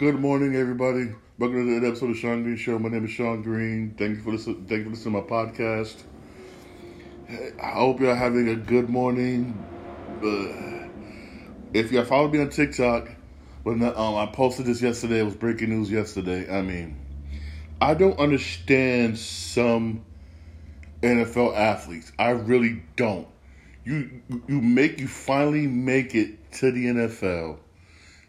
Good morning, everybody. Welcome to the episode of Shawn Green Show. My name is Shawn Green. Thank you for listening. Thank you for listening to my podcast. I hope you're having a good morning. Uh, if you follow me on TikTok, when um, I posted this yesterday, it was breaking news yesterday. I mean, I don't understand some NFL athletes. I really don't. You you make you finally make it to the NFL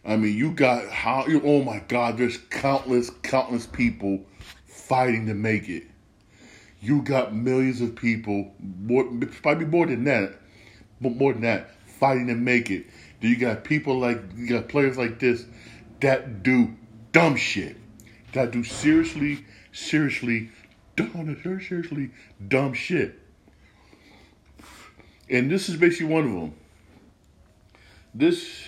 I mean, you got how? Oh my God! There's countless, countless people fighting to make it. You got millions of people, more, probably more than that, but more than that, fighting to make it. Do you got people like you got players like this that do dumb shit, that do seriously, seriously, seriously dumb shit. And this is basically one of them. This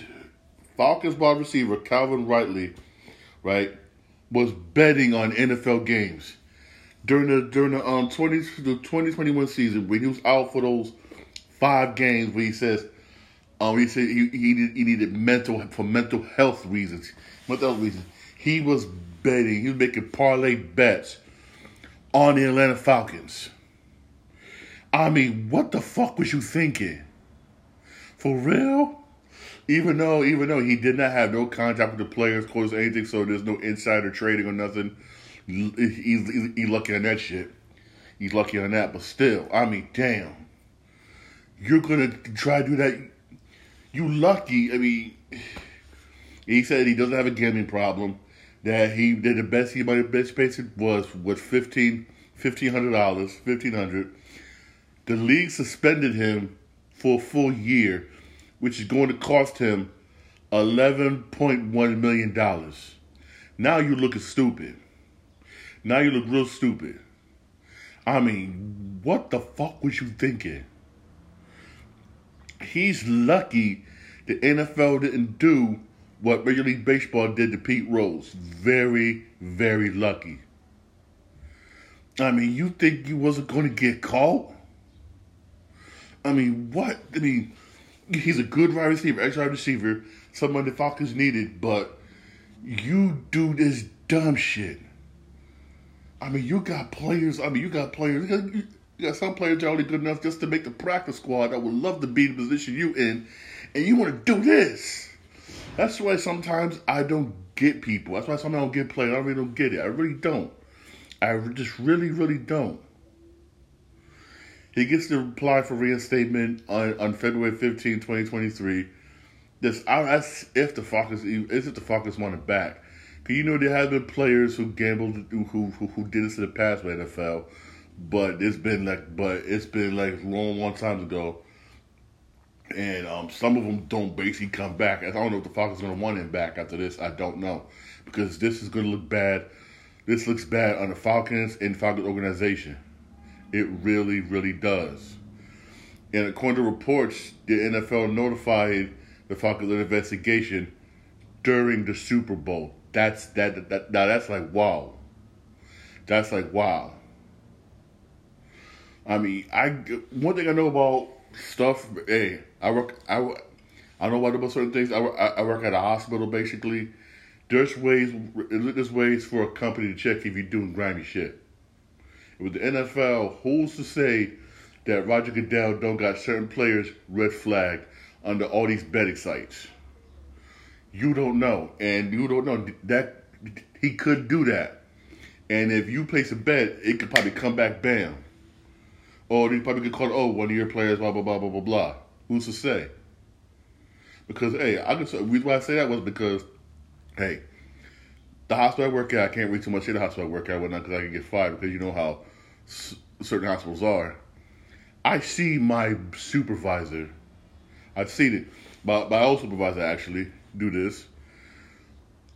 Falcons wide receiver Calvin Ridley, right, was betting on NFL games during the during the um 20 the 2021 season when he was out for those five games where he says um he said he he needed, he needed mental for mental health reasons mental health reasons he was betting he was making parlay bets on the Atlanta Falcons. I mean, what the fuck was you thinking? For real? Even though even though he did not have no contact with the players, close anything, so there's no insider trading or nothing. He's, lucky on that shit. He's lucky on that, but still, I mean, damn, you're gonna try to do that. You lucky. I mean, he said he doesn't have a gambling problem. That he did the best he might have best paid was was fifteen fifteen hundred dollars, fifteen hundred. The league suspended him for a full year which is going to cost him $11.1 million. Now you're looking stupid. Now you look real stupid. I mean, what the fuck was you thinking? He's lucky the NFL didn't do what Major League Baseball did to Pete Rose. Very, very lucky. I mean, you think you wasn't going to get caught? I mean, what? I mean, he's a good wide receiver, ex wide receiver, someone the Falcons needed, but you do this dumb shit. I mean, you got players. I mean, you got players. You got, some players that are only good enough just to make the practice squad that would love to be the position you in, and you want to do this. That's why sometimes I don't get people. That's why sometimes I don't get players. I really don't get it. I really don't. I just really, really don't. He gets to apply for reinstatement on, on February 15, 2023. This I ask if the Falcons is if the Falcons want it back. Cause you know there have been players who gambled who who who did this in the past with NFL, but it's been like but it's been like long long times ago. And um, some of them don't basically come back. I don't know if the Falcons to want him back after this. I don't know because this is to look bad. This looks bad on the Falcons and Falcons organization. It really, really does. And according to reports, the NFL notified the Falcons investigation during the Super Bowl. That's that, that now that's like wow. That's like wow. I mean, I one thing I know about stuff. Hey, I work. I I know about certain things. I work, I work at a hospital basically. There's ways. There's ways for a company to check if you're doing grimy shit with the NFL, who's to say that Roger Goodell don't got certain players red flag under all these betting sites? You don't know, and you don't know that he could do that. And if you place a bet, it could probably come back bam. Or you probably could call, oh, one of your players, blah, blah, blah, blah, blah, blah. Who's to say? Because, hey, I the reason why I say that was because, hey, the hospital I work at, I can't read too much in the hospital I work at, whatnot, because I can get fired because you know how certain hospitals are. I see my supervisor. I've seen it. My, my old supervisor actually do this.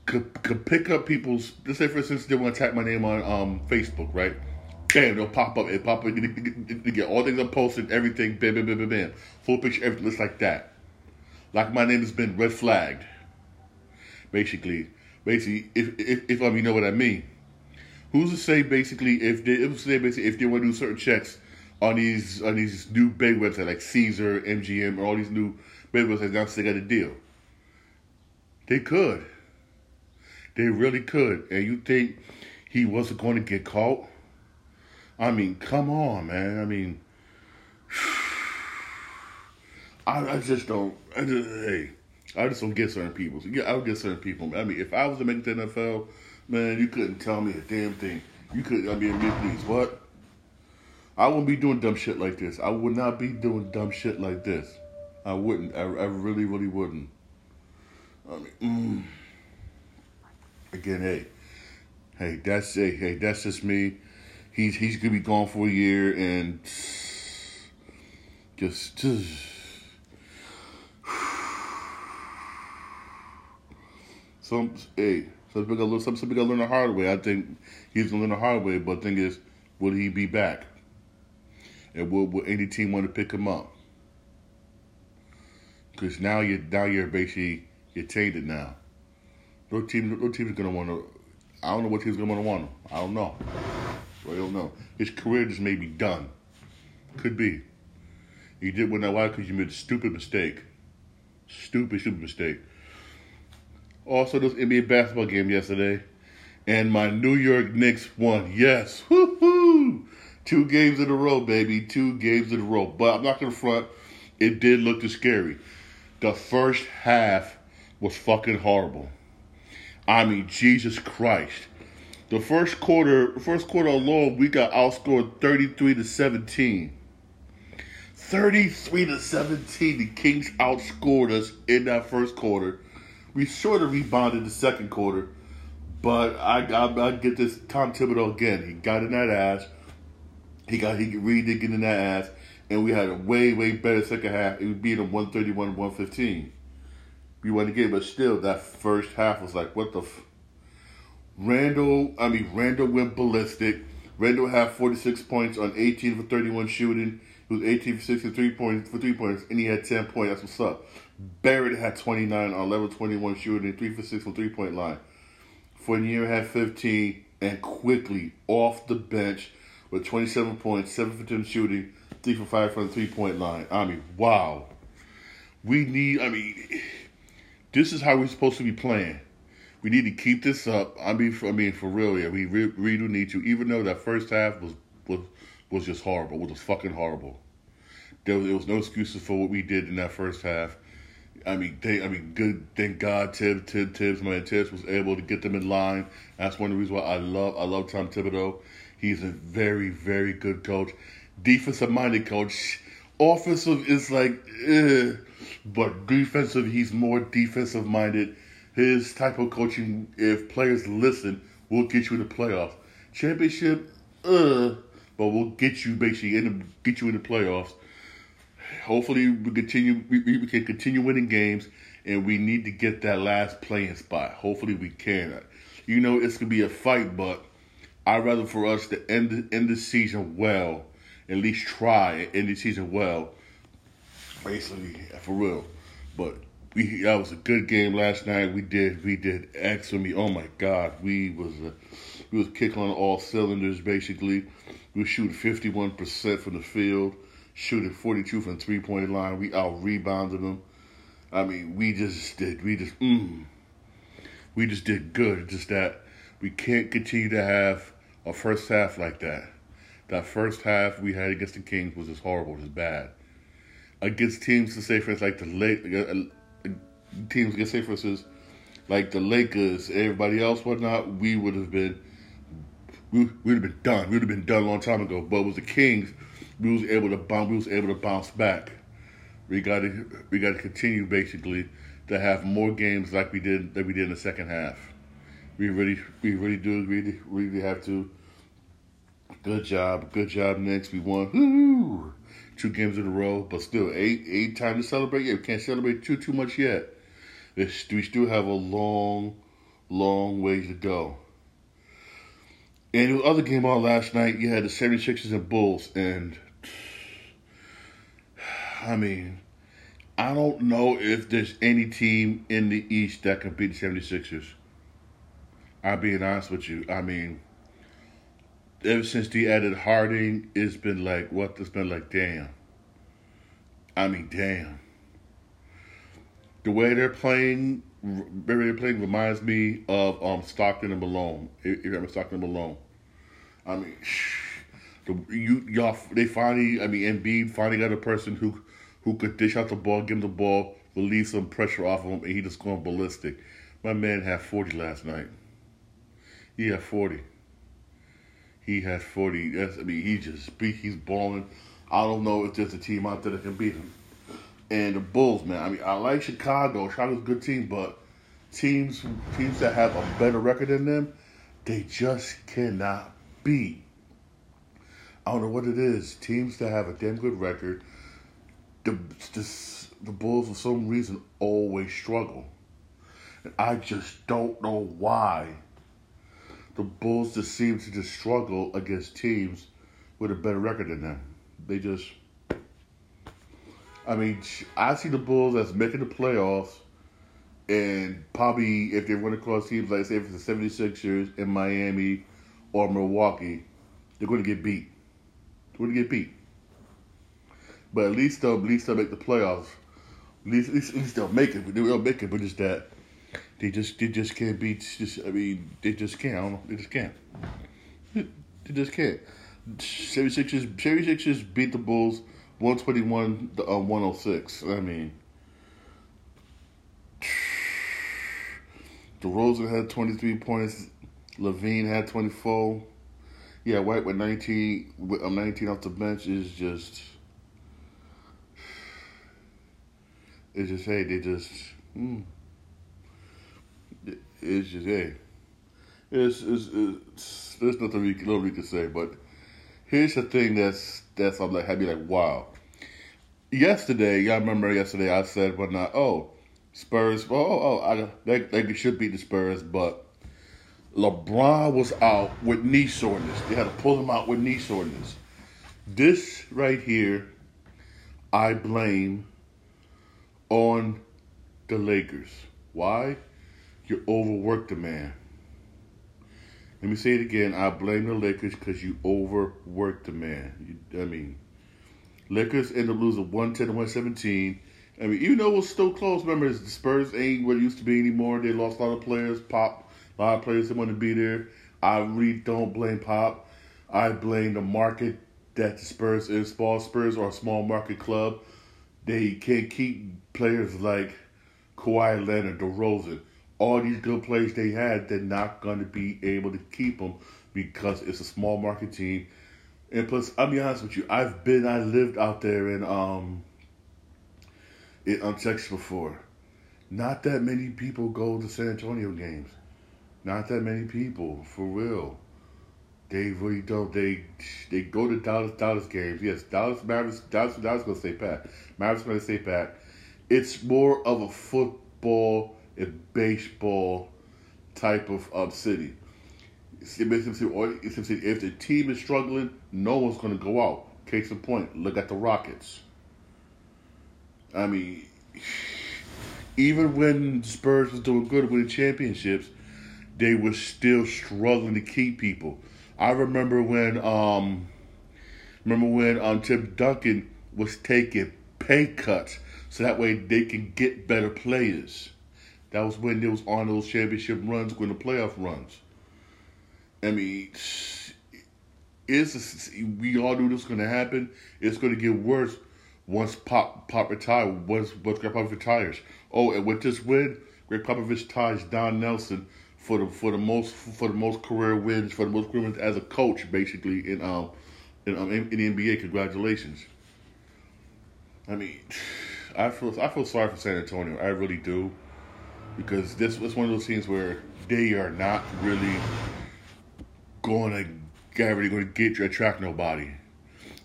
Could, could pick up people's. Let's say, for instance, they want to tag my name on um, Facebook, right? Bam, they'll pop up. It pop up. They get all things I posted, everything. Bam, bam, bam, bam, bam. Full picture, everything looks like that. Like my name has been red flagged. Basically, basically, if if, if um, you know what I mean. Who's to say basically if they if say basically if they want to do certain checks on these on these new big websites like Caesar, MGM, or all these new big websites now they got a deal. They could. They really could. And you think he wasn't going to get caught? I mean, come on, man. I mean, I, I just don't. I just, hey, I just don't get certain people. Yeah, I don't get certain people. I mean, if I was to make the NFL, man, you couldn't tell me a damn thing. You could. I mean, these what? I wouldn't be doing dumb shit like this. I would not be doing dumb shit like this. I wouldn't. I, I really, really wouldn't. I mean, mm. again, hey, hey, that's hey, hey, that's just me. He's he's gonna be gone for a year and just just. Some hey, people gotta learn. Some people gotta learn the hard way. I think he's gonna learn the hard way. But the thing is, will he be back? And will, will any team want to pick him up? Because now you now you're basically you're tainted now. No team no team is gonna want to. I don't know what team's gonna want to want him. I don't know. I don't know. His career just may be done. Could be. He did win that why because you made a stupid mistake. Stupid, stupid mistake. Also, this NBA basketball game yesterday, and my New York Knicks won. Yes, woo Two games in a row, baby. Two games in a row. But I'm not gonna front. It did look too scary. The first half was fucking horrible. I mean, Jesus Christ. The first quarter, first quarter alone, we got outscored 33 to 17. 33 to 17. The Kings outscored us in that first quarter. We sort of rebounded the second quarter, but I, I, I get this Tom Thibodeau again. He got in that ass. He got he really did get in that ass, and we had a way way better second half. We beat him one thirty one one fifteen. We won the game, but still that first half was like what the. F- Randle, I mean Randle went ballistic. Randle had forty six points on eighteen for thirty one shooting. He was 18 for 63 points for three points, and he had 10 points. That's what's up. Barrett had 29 on level 21 shooting, 3 for 6 from three point line. Fournier had 15, and Quickley off the bench with 27 points, 7 for 10 shooting, 3 for 5 from the three point line. I mean, wow. We need, I mean, this is how we're supposed to be playing. We need to keep this up. I mean, for, I mean, for real, yeah, we really, do need to. Even though that first half was was was just horrible. Was fucking horrible. There was, there was no excuses for what we did in that first half. I mean, they, I mean, good. Thank God, Thibs, Thibs, Thibs, man, Thibs was able to get them in line. That's one of the reasons why I love, I love Tom Thibodeau. He's a very, very good coach, defensive minded coach. Offensive is like, eh, but defensive, he's more defensive minded. His type of coaching, if players listen, will get you in the playoffs. Championship, uh, but we'll get you basically in the, get you in the playoffs. Hopefully, we continue. We, we can continue winning games, and we need to get that last playing spot. Hopefully, we can. You know, it's gonna be a fight, but I'd rather for us to end end the season well, at least try end the season well. Basically, for real. But we that was a good game last night. We did we did excellent. Oh my God, we was uh, we was kicking on all cylinders basically. We shooting fifty one percent from the field, shooting forty two from three point line. We out rebounded them. I mean, we just did we just mm, we just did good. Just that we can't continue to have a first half like that. That first half we had against the Kings was just horrible, just bad. Against teams to say for instance like the late uh, teams get say for instance, like the Lakers, everybody else, whatnot, we would have been, we would have been done. We would have been done a long time ago. But with the Kings, we was able to bounce. We was able to bounce back. We got to we got to continue basically to have more games like we did that we did in the second half. We really we really do really really have to. Good job, good job. Knicks, we won. Woo! Two games in a row, but still eight eight time to celebrate. Yeah, we can't celebrate too too much yet we still have a long, long ways to go. And the other game on last night, you had the 76ers and Bulls, and I mean, I don't know if there's any team in the East that can beat the 76ers. I'm being honest with you. I mean, ever since they added Harden, it's been like, what? It's been like, damn. I mean, damn the way they're playing very playing reminds me of um, Stockton and Malone. If you remember Stockton and Malone, I mean, the, you y'all they finally, I mean, Embiid finally got a person who who could dish out the ball, give him the ball, relieve some pressure off of him, and he just going ballistic. My man had forty last night. He had forty. He had forty. That's, I mean, he just he's balling. I don't know if there's a team out there that can beat him and the Bulls, man. I mean, I like Chicago. Chicago's a good team, but teams teams that have a better record than them, they just cannot beat. I don't know what it is. Teams that have a damn good record, the the, the Bulls for some reason always struggle, and I just don't know why. The Bulls just seem to just struggle against teams with a better record than them. They just I mean, I see the Bulls as making the playoffs, and probably if they run across teams like, say, if it's the 76ers in Miami or Milwaukee, they're going to get beat. They're going to get beat. But at least they'll, at least they'll make the playoffs. At least, at least, at least they'll make it. They'll make it, but just that they just they just can't beat. Just I mean, they just can't. I don't know. They just can't. They just can't. 76ers, 76ers beat the Bulls 121 to uh, 106. I mean, DeRozan had 23 points. LaVine had 24. Yeah, White with 19, with um, 19 off the bench is just. It's just, hey, they just. Mm, it's just, hey. It's, it's, it's, there's nothing we, little we can say, but here's the thing that's that's I'm like me like wow. Yesterday, y'all remember yesterday I said when I oh Spurs oh oh, oh I, they they should beat the Spurs, but LeBron was out with knee soreness. They had to pull him out with knee soreness. This right here, I blame on the Lakers. Why? You overworked the man. Let me say it again. I blame the Lakers because you overworked the man. You, I mean, Lakers end up losing 110 to 117. I mean, even though it was still close, remember, the Spurs ain't what it used to be anymore. They lost a lot of players. Pop, a lot of players that want to be there. I really don't blame Pop. I blame the market that the Spurs is. Small Spurs are a small market club. They can't keep players like Kawhi Leonard, DeRozan all these good players they had, they're not going to be able to keep them because it's a small market team. And plus, I'll be honest with you, I've been, I lived out there in um in um, Texas before. Not that many people go to San Antonio games. Not that many people, for real. They really don't. They they go to Dallas Dallas games. Yes, Dallas Mavericks. Dallas Dallas gonna stay packed. Mavericks gonna stay packed. It's more of a football and baseball type of um, city. If the team is struggling, no one's going to go out. Case in point, look at the Rockets. I mean, even when Spurs was doing good winning championships, they were still struggling to keep people. I remember when um, remember when um, Tim Duncan was taking pay cuts so that way they can get better players. That was when there was on those championship runs, when the playoff runs. I mean, it's we all knew this was going to happen. It's going to get worse once Pop Pop retires. Once once Gregg Popovich retires. Oh, and with this win, Gregg Popovich ties Don Nelson for the for the most for the most career wins for the most career wins as a coach, basically in um in um in, in the NBA. Congratulations. I mean, I feel I feel sorry for San Antonio. I really do because this was one of those teams where they are not really going to get really going to get attract nobody.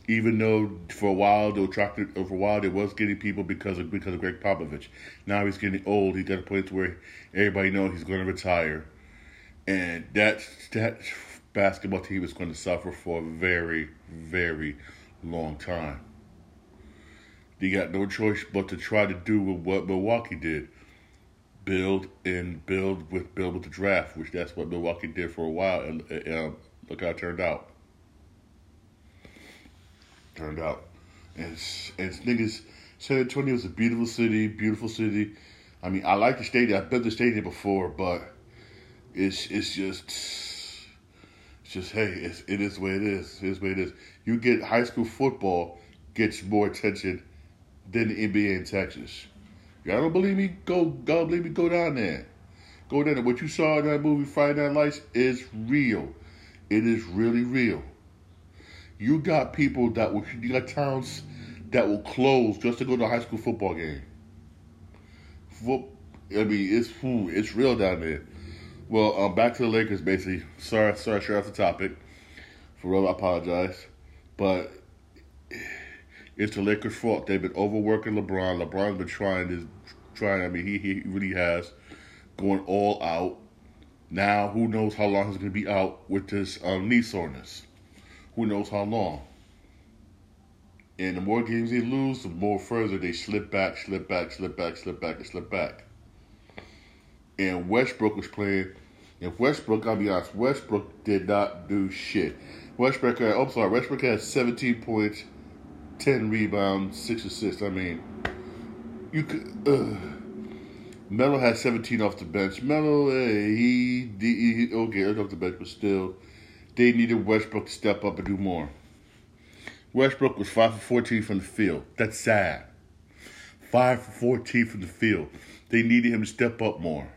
Even though for a while they attracted, for a while they was getting people because of because of Gregg Popovich. Now he's getting old. He's got a place where everybody knows he's going to retire, and that that basketball team is going to suffer for a very very long time. They got no choice but to try to do what Milwaukee did build and build with build with the draft, which that's what Milwaukee did for a while, and uh, look how it turned out. Turned out, and and niggas, San Antonio is a beautiful city, beautiful city. I mean, I like the stadium. I've been to the stadium before, but it's it's just it's just hey, it's, it is what it is. It is what it is. You get high school football gets more attention than the NBA in Texas. Y'all don't believe me? Go, God believe me? Go down there. Go down there. What you saw in that movie Friday Night Lights is real. It is really real. You got people that will, you got towns that will close just to go to a high school football game. Foot, I mean, it's it's real down there. Well, um, back to the Lakers. Basically, sorry, sorry, share off the topic. For real, I apologize, but it's the Lakers' fault. They've been overworking LeBron. LeBron's been trying to trying. I mean, he he really has going all out. Now, who knows how long he's going to be out with this um, knee soreness? Who knows how long? And the more games they lose, the more further they slip back, slip back, slip back, slip back, and slip back. And Westbrook was playing. If Westbrook, I'll be honest, Westbrook did not do shit. Westbrook, had, I'm sorry, Westbrook had 17 points, 10 rebounds, 6 assists. I mean, you could. Uh, Melo had 17 off the bench. Melo, hey, he, he, okay, off the bench, but still, they needed Westbrook to step up and do more. Westbrook was 5 for 14 from the field. That's sad. 5 for 14 from the field. They needed him to step up more.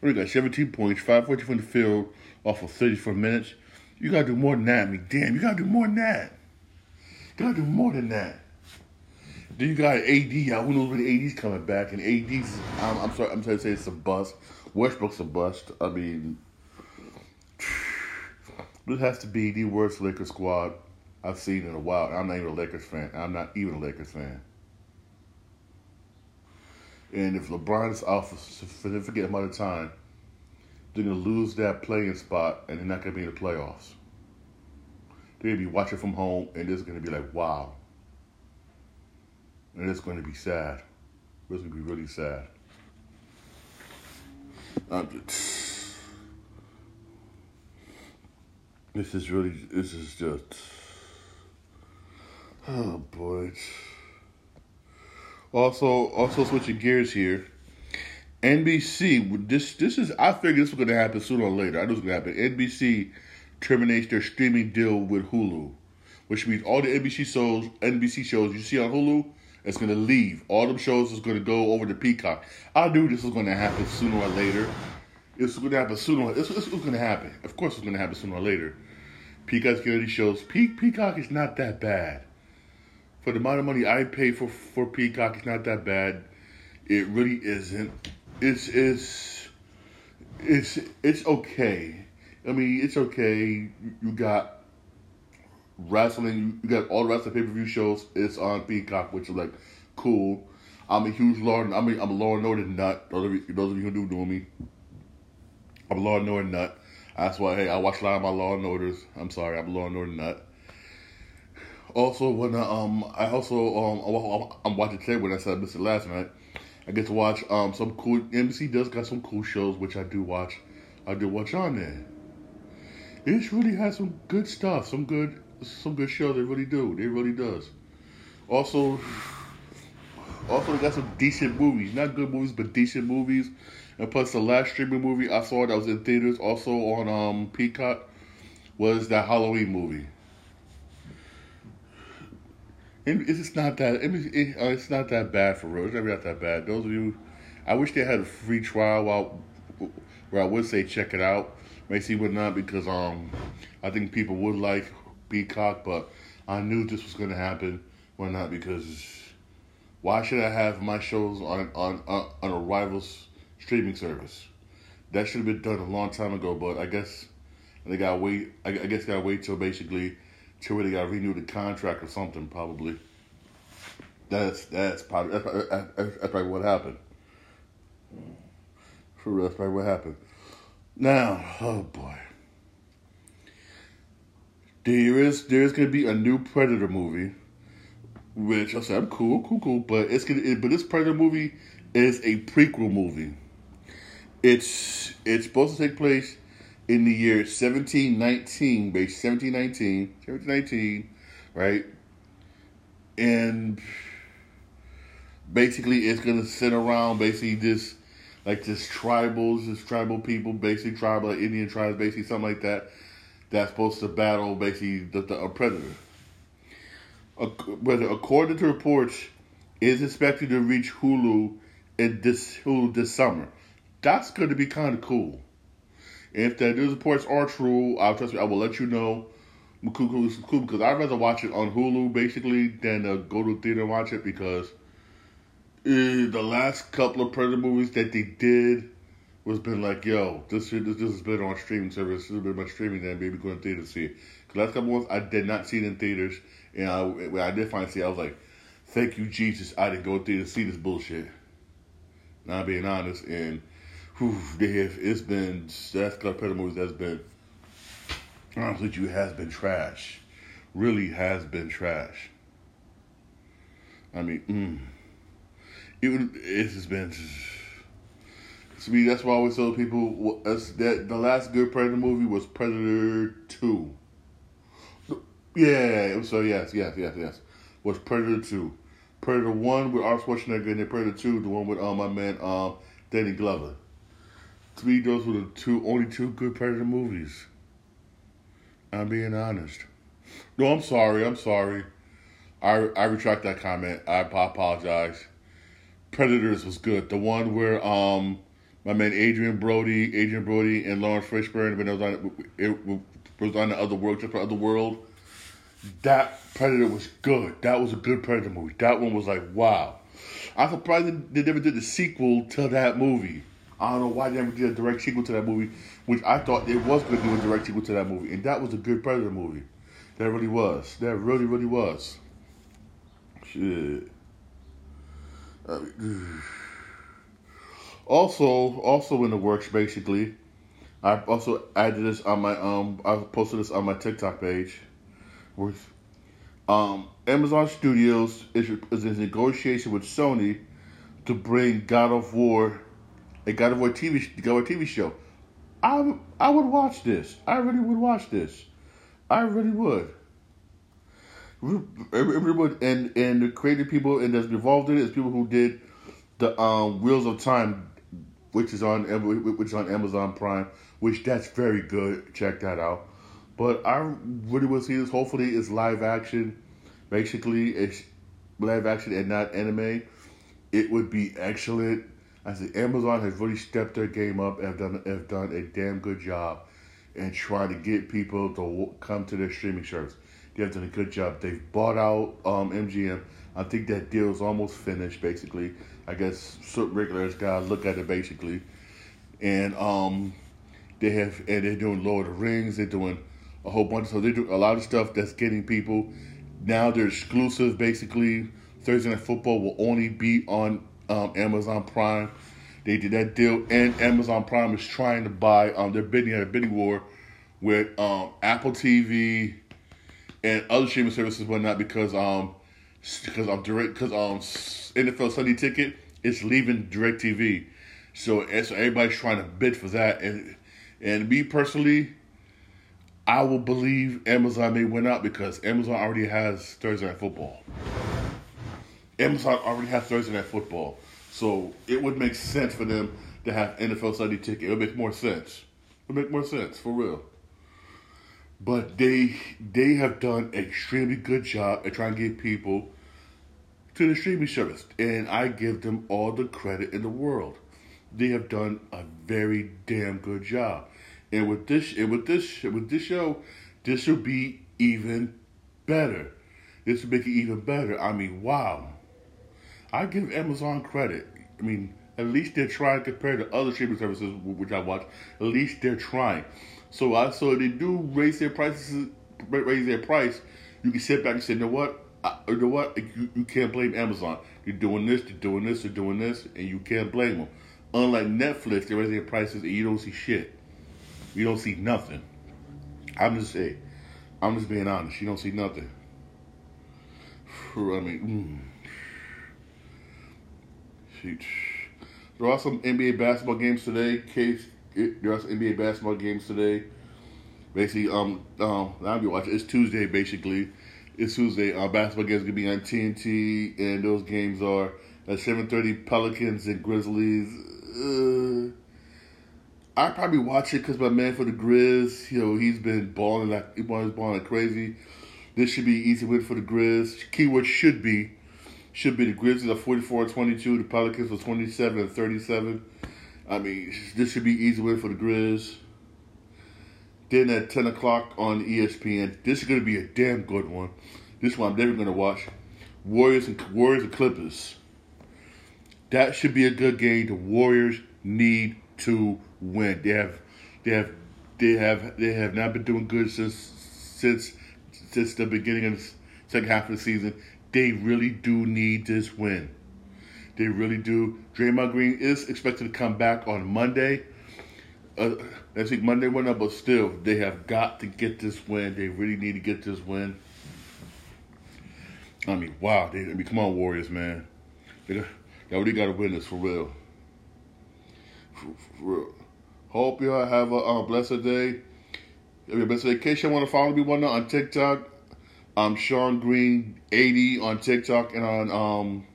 He only got 17 points, 5 14 from the field off of 34 minutes. You gotta do more than that. I mean, damn, you gotta do more than that. Gotta do more than that. Then you got AD out. Who knows when AD's coming back? And AD's, I'm, I'm sorry, I'm trying to say it's a bust. Westbrook's a bust. I mean, this has to be the worst Lakers squad I've seen in a while. I'm not even a Lakers fan. I'm not even a Lakers fan. And if LeBron is out for a significant amount of time, they're going to lose that playing spot and they're not going to be in the playoffs. They're to be watching from home and it's to be like, wow. And it's to be sad. It's to be really sad. Just, this is really, this is just, oh boy. Also, also switching gears here. NBC, this this is I figured this was to happen sooner or later. I knew it was to happen. NBC terminates their streaming deal with Hulu, which means all the NBC shows, NBC shows you see on Hulu, it's going to leave. All them shows is going to go over to Peacock. I knew this was going to happen sooner or later. It's going to happen sooner. This was going to happen. Of course, it's going to happen sooner or later. Peacock's getting these shows. Pe- Peacock is not that bad. For the amount of money I pay for for Peacock, it's not that bad. It really isn't. It's it's it's it's okay. I mean, it's okay. You got wrestling. You got all the rest of the pay per view shows. It's on Peacock, which is like cool. I'm a huge Law. I mean, I'm a and Order nut. Those of you, those of you who do know me, I'm a and Order nut. That's why hey, I watch a lot of my Law and Orders. I'm sorry, I'm a Law and Order nut. Also, when I, um, I also um, I'm watching today when I said I missed it last night. I get to watch um some cool. NBC does got some cool shows which I do watch. I do watch on there. It really has some good stuff, some good some good shows. They really do. They really does. Also, also they got some decent movies. Not good movies, but decent movies. And plus, the last streaming movie I saw that was in theaters, also on um Peacock, was that Halloween movie. It's not that. Uh, it's not that bad for real. It's never not that bad. Those of you, I wish they had a free trial while, where I would say check it out. Macy would not because um, I think people would like Peacock, but I knew this was to happen. Why not? Because why should I have my shows on on on, a rival's streaming service? That should have been done a long time ago. But I guess they got wait. I, I guess got to wait till basically till they got to renew the contract or something. Probably. That's that's probably that's, that's, that's probably what happened. For real, that's probably what happened. Now, oh boy, there is there is gonna be a new Predator movie, which I said I'm cool, cool, cool, but it's gonna it, but this Predator movie is a prequel movie. It's it's supposed to take place in the year 1719, based 1719, 1719, right? And basically it's gonna sit around basically this like just tribals, just tribal people, basically tribal like Indian tribes, basically something like that. That's supposed to battle basically the, the a predator. But according to reports, is expected to reach Hulu in this Hulu this summer. That's going to be kind of cool. If the news reports are true, I'll trust me. I will let you know. Cool, cool, because I'd rather watch it on Hulu basically than uh, go to the theater and watch it because uh, the last couple of Predator movies that they did was been like, yo, this this, this has been on streaming service. This has been my streaming than maybe going to theater to see. Cause last couple ones I did not see it in theaters, and I, when I did finally see, it, I was like, thank you Jesus, I didn't go to theater to see this bullshit. Not being honest, and whew, they have it's been that's couple of Predator movies that's been honestly you has been trash, really has been trash. I mean, mm even it has been. To me, that's why I always tell people that the last good Predator movie was Predator Two. Yeah, so yes, yes, yes, yes, was Predator Two. Predator One with Arnold Schwarzenegger, and then Predator Two, the one with um, my man um, Danny Glover. To me, those were the two only two good Predator movies. I'm being honest. No, I'm sorry. I'm sorry. I I retract that comment. I apologize. Predators was good. The one where um my man Adrien Brody, Adrien Brody, and Laurence Fishburne when it was on it was on the other world, just for other world. That Predator was good. That was a good Predator movie. That one was like wow. I'm surprised they never did the sequel to that movie. I don't know why they never did a direct sequel to that movie, which I thought it was going to do a direct sequel to that movie, and that was a good Predator movie. That really was. That really, really was. Shit. Also, also in the works, basically, I also added this on my um. I posted this on my TikTok page. With um, Amazon Studios is, is in negotiation with Sony to bring God of War, a God of War TV God of War TV show. I I would watch this. I really would watch this. I really would everyone and and the creative people and that's involved in it is people who did the um, Wheels of Time, which is on which is on Amazon Prime, which that's very good. Check that out. But I really will see this. Hopefully, it's live action. Basically, it's live action and not anime. It would be excellent. I say Amazon has really stepped their game up and have done have done a damn good job in trying to get people to come to their streaming service. They have done a good job. They've bought out um, MGM. I think that deal is almost finished, basically. I guess so regulars gotta look at it basically, and um, they have and they're doing Lord of the Rings. They're doing a whole bunch. So they do a lot of stuff that's getting people. Now they're exclusive. Basically, Thursday Night Football will only be on um, Amazon Prime. They did that deal, and Amazon Prime is trying to buy. Um, they're bidding at a bidding war with um, Apple TV, and other streaming services whatnot because um because I'm direct because um NFL Sunday Ticket is leaving Directv, so so everybody's trying to bid for that and and me personally, I will believe Amazon may win out because Amazon already has Thursday Night Football. Amazon already has Thursday Night Football, so it would make sense for them to have NFL Sunday Ticket. It would make more sense. It would make more sense for real. But they they have done an extremely good job at trying to get people to the streaming service, and I give them all the credit in the world. They have done a very damn good job, and with this and with this with this show, this will be even better. This will make it even better. I mean, wow! I give Amazon credit. I mean, at least they're trying compared to other streaming services which I watch. At least they're trying. So I so they do raise their prices, raise their price. You can sit back and say, you know what? I, you know what? You, you can't blame Amazon. They're doing this, they're doing this, they're doing this, and you can't blame them. Unlike Netflix, they raise their prices and you don't see shit. You don't see nothing. I'm just saying. I'm just being honest. You don't see nothing. I mean, mm. There are some NBA basketball games today. Case there are some NBA basketball games today. Basically, um, um, I'll be watching. It's Tuesday, basically. It's Tuesday. Uh, basketball games gonna be on TNT, and those games are at seven thirty. Pelicans and Grizzlies. Uh, I probably watch it because my man for the Grizz, you know, he's been balling like he's balling like crazy. This should be easy win for the Grizz. Keyword should be should be the Grizzlies are 44-22, the Pelicans are 27 and 37. I mean, this should be easy win for the Grizz. Then at 10 o'clock on ESPN, this is going to be a damn good one. This one I'm never going to watch. Warriors and Warriors and Clippers. That should be a good game. The Warriors need to win. They have, they have, they have, they have not been doing good since since since the beginning of the second half of the season. They really do need this win. They really do. Draymond Green is expected to come back on Monday. Uh, I think Monday went up, but still, they have got to get this win. They really need to get this win. I mean, wow. They, I mean, come on, Warriors, man. They, they already got to win this for real. For, for real. Hope y'all have a uh, blessed day. Have a case you want to follow me one on TikTok, I'm Shawn Green 80 on TikTok and on um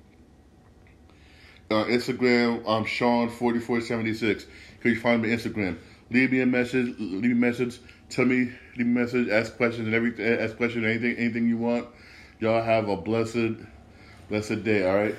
uh, Instagram. I'm Shawn 4476. Can you find me on Instagram? Leave me a message. Leave me a message. Tell me. Leave me a message. Ask questions and everything. Ask questions. Anything. Anything you want. Y'all have a blessed, blessed day. All right.